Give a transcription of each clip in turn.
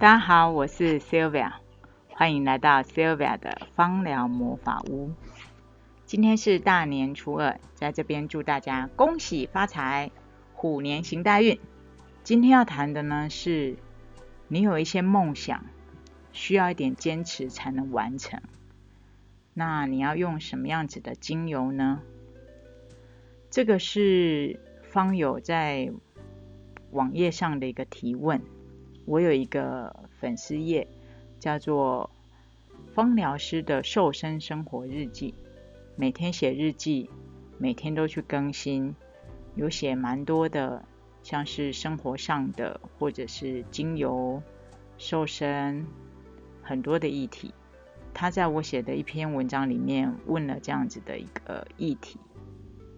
大家好，我是 Sylvia，欢迎来到 Sylvia 的芳疗魔法屋。今天是大年初二，在这边祝大家恭喜发财，虎年行大运。今天要谈的呢是，你有一些梦想，需要一点坚持才能完成。那你要用什么样子的精油呢？这个是方友在网页上的一个提问。我有一个粉丝页，叫做“芳疗师的瘦身生活日记”，每天写日记，每天都去更新，有写蛮多的，像是生活上的，或者是精油、瘦身，很多的议题。他在我写的一篇文章里面问了这样子的一个议题。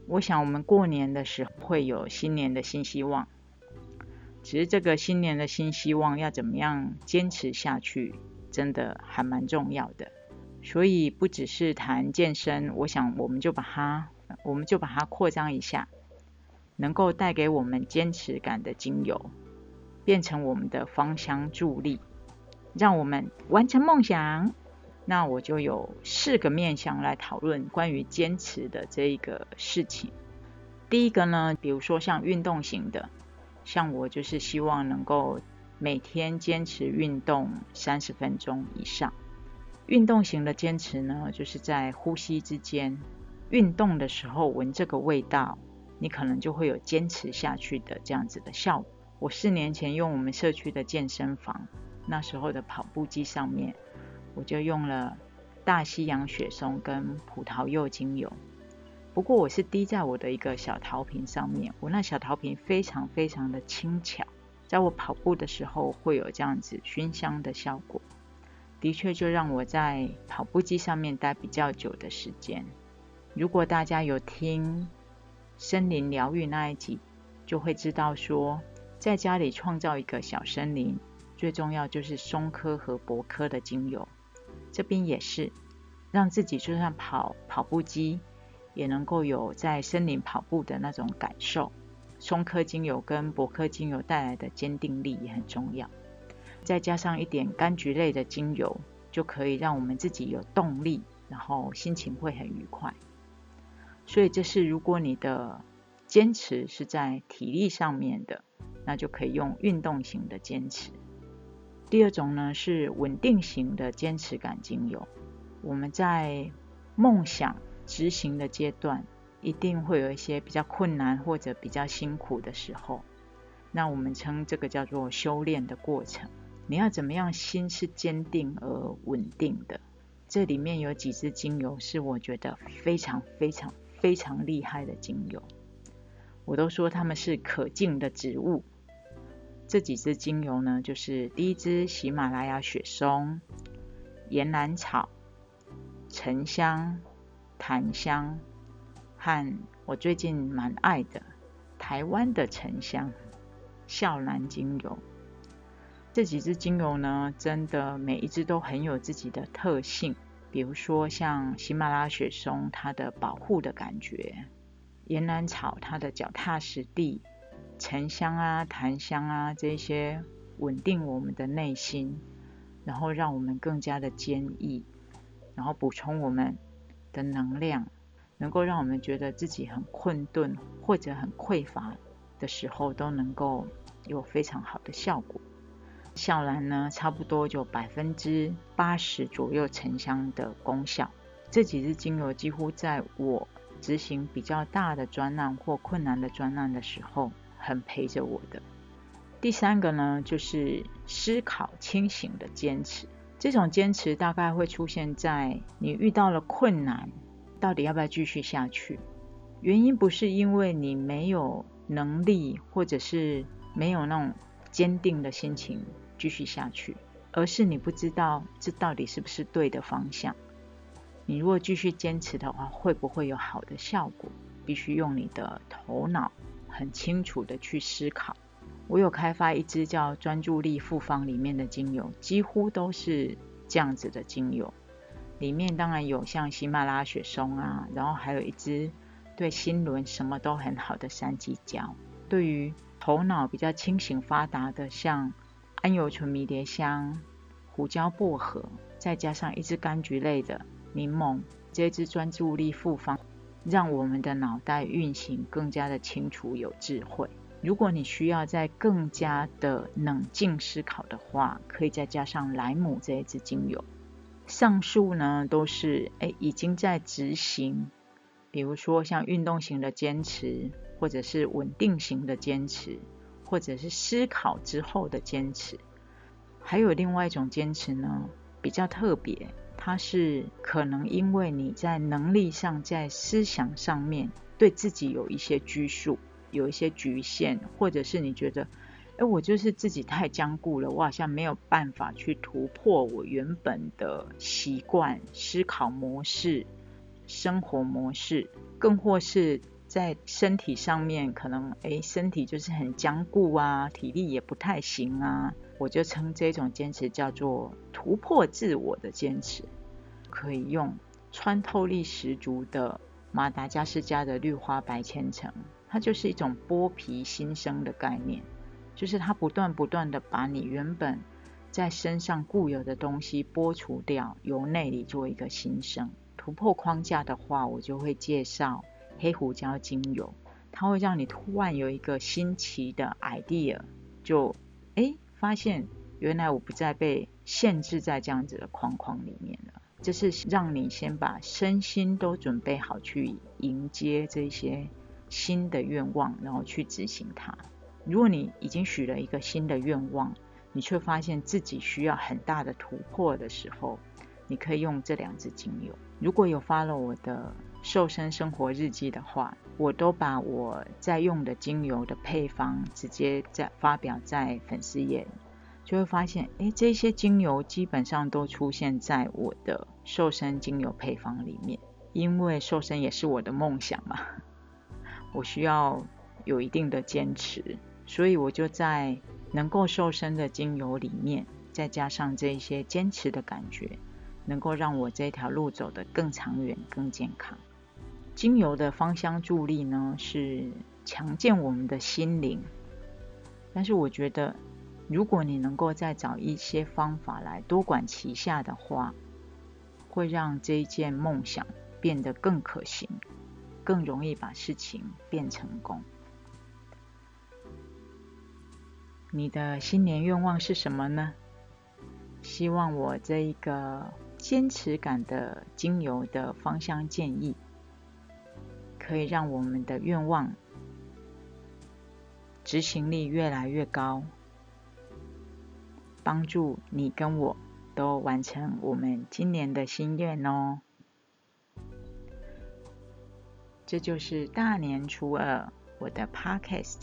我想我们过年的时候会有新年的新希望。其实这个新年的新希望要怎么样坚持下去，真的还蛮重要的。所以不只是谈健身，我想我们就把它，我们就把它扩张一下，能够带给我们坚持感的精油，变成我们的芳香助力，让我们完成梦想。那我就有四个面向来讨论关于坚持的这一个事情。第一个呢，比如说像运动型的。像我就是希望能够每天坚持运动三十分钟以上。运动型的坚持呢，就是在呼吸之间，运动的时候闻这个味道，你可能就会有坚持下去的这样子的效果。我四年前用我们社区的健身房那时候的跑步机上面，我就用了大西洋雪松跟葡萄柚精油。不过我是滴在我的一个小陶瓶上面，我那小陶瓶非常非常的轻巧，在我跑步的时候会有这样子熏香的效果，的确就让我在跑步机上面待比较久的时间。如果大家有听森林疗愈那一集，就会知道说，在家里创造一个小森林，最重要就是松科和柏科的精油。这边也是，让自己就算跑跑步机。也能够有在森林跑步的那种感受。松科精油跟柏科精油带来的坚定力也很重要，再加上一点柑橘类的精油，就可以让我们自己有动力，然后心情会很愉快。所以这是如果你的坚持是在体力上面的，那就可以用运动型的坚持。第二种呢是稳定型的坚持感精油，我们在梦想。执行的阶段一定会有一些比较困难或者比较辛苦的时候，那我们称这个叫做修炼的过程。你要怎么样心是坚定而稳定的？这里面有几支精油是我觉得非常非常非常厉害的精油，我都说它们是可敬的植物。这几支精油呢，就是第一支喜马拉雅雪松、岩兰草、沉香。檀香和我最近蛮爱的台湾的沉香、孝兰精油，这几支精油呢，真的每一支都很有自己的特性。比如说像喜马拉雅雪松，它的保护的感觉；岩兰草，它的脚踏实地；沉香啊、檀香啊这些稳定我们的内心，然后让我们更加的坚毅，然后补充我们。的能量能够让我们觉得自己很困顿或者很匮乏的时候，都能够有非常好的效果。笑兰呢，差不多就百分之八十左右沉香的功效。这几支精油几乎在我执行比较大的专案或困难的专案的时候，很陪着我的。第三个呢，就是思考清醒的坚持。这种坚持大概会出现在你遇到了困难，到底要不要继续下去？原因不是因为你没有能力，或者是没有那种坚定的心情继续下去，而是你不知道这到底是不是对的方向。你如果继续坚持的话，会不会有好的效果？必须用你的头脑很清楚的去思考。我有开发一支叫专注力复方里面的精油，几乎都是这样子的精油。里面当然有像喜马拉雅雪松啊，然后还有一支对心轮什么都很好的三级胶。对于头脑比较清醒发达的，像桉油醇迷迭香、胡椒薄荷，再加上一支柑橘类的柠檬，这支专注力复方，让我们的脑袋运行更加的清楚有智慧。如果你需要再更加的冷静思考的话，可以再加上莱姆这一支精油。上述呢都是哎已经在执行，比如说像运动型的坚持，或者是稳定型的坚持，或者是思考之后的坚持。还有另外一种坚持呢，比较特别，它是可能因为你在能力上、在思想上面对自己有一些拘束。有一些局限，或者是你觉得，哎，我就是自己太僵固了，我好像没有办法去突破我原本的习惯、思考模式、生活模式，更或是在身体上面，可能哎，身体就是很僵固啊，体力也不太行啊，我就称这种坚持叫做突破自我的坚持，可以用穿透力十足的马达加斯加的绿花白千层。它就是一种剥皮新生的概念，就是它不断不断的把你原本在身上固有的东西剥除掉，由内里做一个新生。突破框架的话，我就会介绍黑胡椒精油，它会让你突然有一个新奇的 idea，就哎发现原来我不再被限制在这样子的框框里面了。这是让你先把身心都准备好去迎接这些。新的愿望，然后去执行它。如果你已经许了一个新的愿望，你却发现自己需要很大的突破的时候，你可以用这两支精油。如果有发了我的瘦身生活日记的话，我都把我在用的精油的配方直接在发表在粉丝页，就会发现，哎，这些精油基本上都出现在我的瘦身精油配方里面，因为瘦身也是我的梦想嘛。我需要有一定的坚持，所以我就在能够瘦身的精油里面，再加上这些坚持的感觉，能够让我这条路走得更长远、更健康。精油的芳香助力呢，是强健我们的心灵。但是我觉得，如果你能够再找一些方法来多管齐下的话，会让这一件梦想变得更可行。更容易把事情变成功。你的新年愿望是什么呢？希望我这一个坚持感的精油的芳香建议，可以让我们的愿望执行力越来越高，帮助你跟我都完成我们今年的心愿哦。这就是大年初二我的 podcast，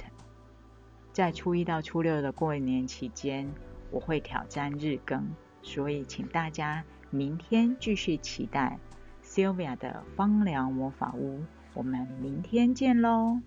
在初一到初六的过年期间，我会挑战日更，所以请大家明天继续期待 Sylvia 的芳疗魔法屋，我们明天见喽。